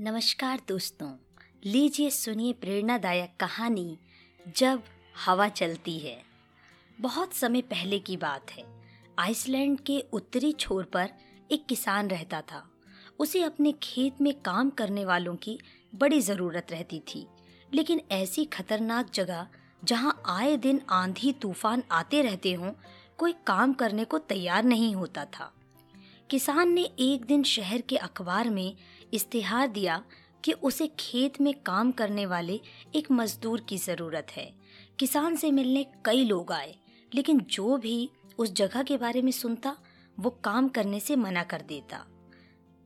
नमस्कार दोस्तों, लीजिए सुनिए प्रेरणादायक कहानी, जब हवा चलती है। बहुत समय पहले की बात है। आइसलैंड के उत्तरी छोर पर एक किसान रहता था। उसे अपने खेत में काम करने वालों की बड़ी ज़रूरत रहती थी। लेकिन ऐसी खतरनाक जगह, जहाँ आए दिन आंधी तूफ़ान आते रहते हों, कोई काम करने को तैयार नहीं होता था। किसान ने एक दिन शहर के अखबार में इश्तिहार दिया कि उसे खेत में काम करने वाले एक मजदूर की ज़रूरत है। किसान से मिलने कई लोग आए, लेकिन जो भी उस जगह के बारे में सुनता, वो काम करने से मना कर देता।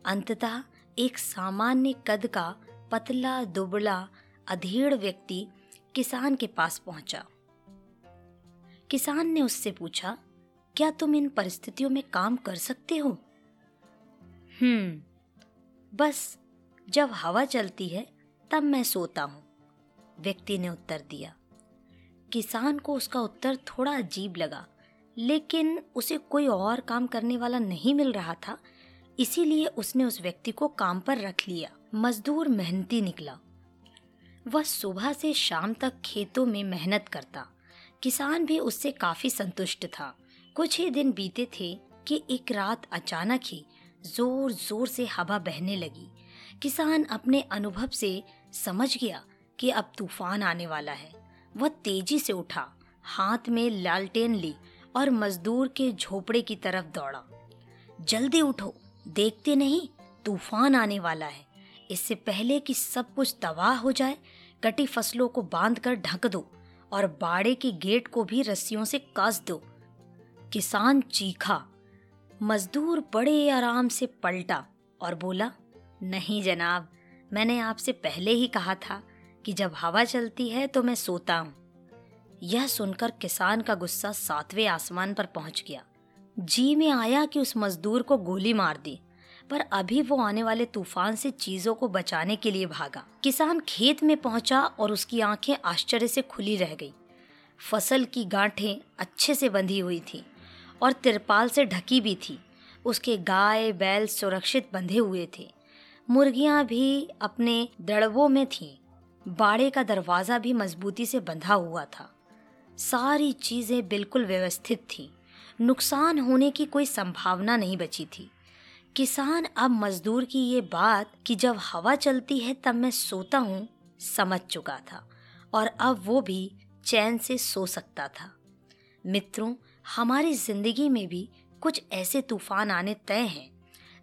अंततः एक सामान्य कद का पतला, दुबला, अधेड़ व्यक्ति किसान के पास पहुँचा। किसान ने उससे पूछा, क्या तुम इन परिस्थितियों में काम कर सकते हो? हम्म। बस, जब हवा चलती है, तब मैं सोता हूँ। व्यक्ति ने उत्तर दिया। किसान को उसका उत्तर थोड़ा अजीब लगा, लेकिन उसे कोई और काम करने वाला नहीं मिल रहा था, इसीलिए उसने उस व्यक्ति को काम पर रख लिया। मजदूर मेहनती निकला। वह सुबह से शाम तक खेतों में मेहनत करता। किसान भी उससे काफ़ी संतुष्ट था। कुछ ही दिन बीते थे कि एक रात अचानक ही ज़ोर ज़ोर से हवा बहने लगी। किसान अपने अनुभव से समझ गया कि अब तूफ़ान आने वाला है। वह तेज़ी से उठा, हाथ में लालटेन ली और मजदूर के झोपड़े की तरफ़ दौड़ा। जल्दी उठो, देखते नहीं, तूफ़ान आने वाला है। इससे पहले कि सब कुछ तबाह हो जाए, कटी फ़सलों को बाँध कर ढक दो और बाड़े के गेट को भी रस्सियों से कस दो। किसान चीखा मजदूर बड़े आराम से पलटा और बोला, नहीं जनाब, मैंने आपसे पहले ही कहा था कि जब हवा चलती है तो मैं सोता हूँ। यह सुनकर किसान का गुस्सा सातवें आसमान पर पहुँच गया। जी में आया कि उस मजदूर को गोली मार दी, पर अभी वो आने वाले तूफ़ान से चीज़ों को बचाने के लिए भागा। किसान खेत में पहुँचा और उसकी आँखें आश्चर्य से खुली रह गई। फ़सल की गांठें अच्छे से बंधी हुई थी। और तिरपाल से ढकी भी थी। उसके गाय, बैल सुरक्षित बंधे हुए थे। मुर्गियाँ भी अपने दड़बों में थीं। बाड़े का दरवाज़ा भी मजबूती से बंधा हुआ था। सारी चीज़ें बिल्कुल व्यवस्थित थीं। नुकसान होने की कोई संभावना नहीं बची थी। किसान अब मजदूर की ये बात कि जब हवा चलती है तब मैं सोता हूँ, समझ चुका था। और अब वो भी चैन से सो सकता था। मित्रों, हमारी ज़िंदगी में भी कुछ ऐसे तूफ़ान आने तय हैं।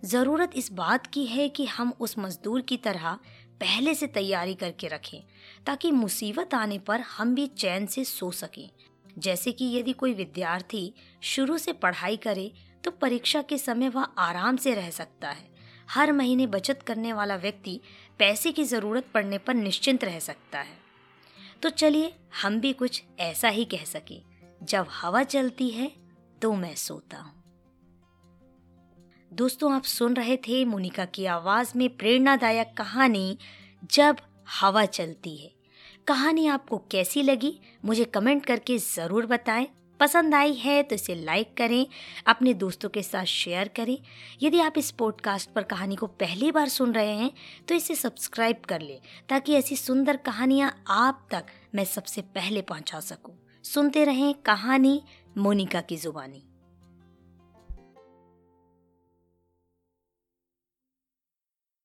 ज़रूरत इस बात की है कि हम उस मज़दूर की तरह पहले से तैयारी करके रखें, ताकि मुसीबत आने पर हम भी चैन से सो सकें। जैसे कि यदि कोई विद्यार्थी शुरू से पढ़ाई करे तो परीक्षा के समय वह आराम से रह सकता है। हर महीने बचत करने वाला व्यक्ति पैसे की ज़रूरत पड़ने पर निश्चिंत रह सकता है। तो चलिए, हम भी कुछ ऐसा ही कह सकें। जब हवा चलती है तो मैं सोता हूँ। दोस्तों, आप सुन रहे थे मोनिका की आवाज़ में प्रेरणादायक कहानी, जब हवा चलती है। कहानी आपको कैसी लगी, मुझे कमेंट करके ज़रूर बताएँ। पसंद आई है तो इसे लाइक करें, अपने दोस्तों के साथ शेयर करें। यदि आप इस पॉडकास्ट पर कहानी को पहली बार सुन रहे हैं तो इसे सब्सक्राइब कर लें, ताकि ऐसी सुंदर कहानियाँ आप तक मैं सबसे पहले पहुँचा सकूँ। सुनते रहें कहानी मोनिका की जुबानी।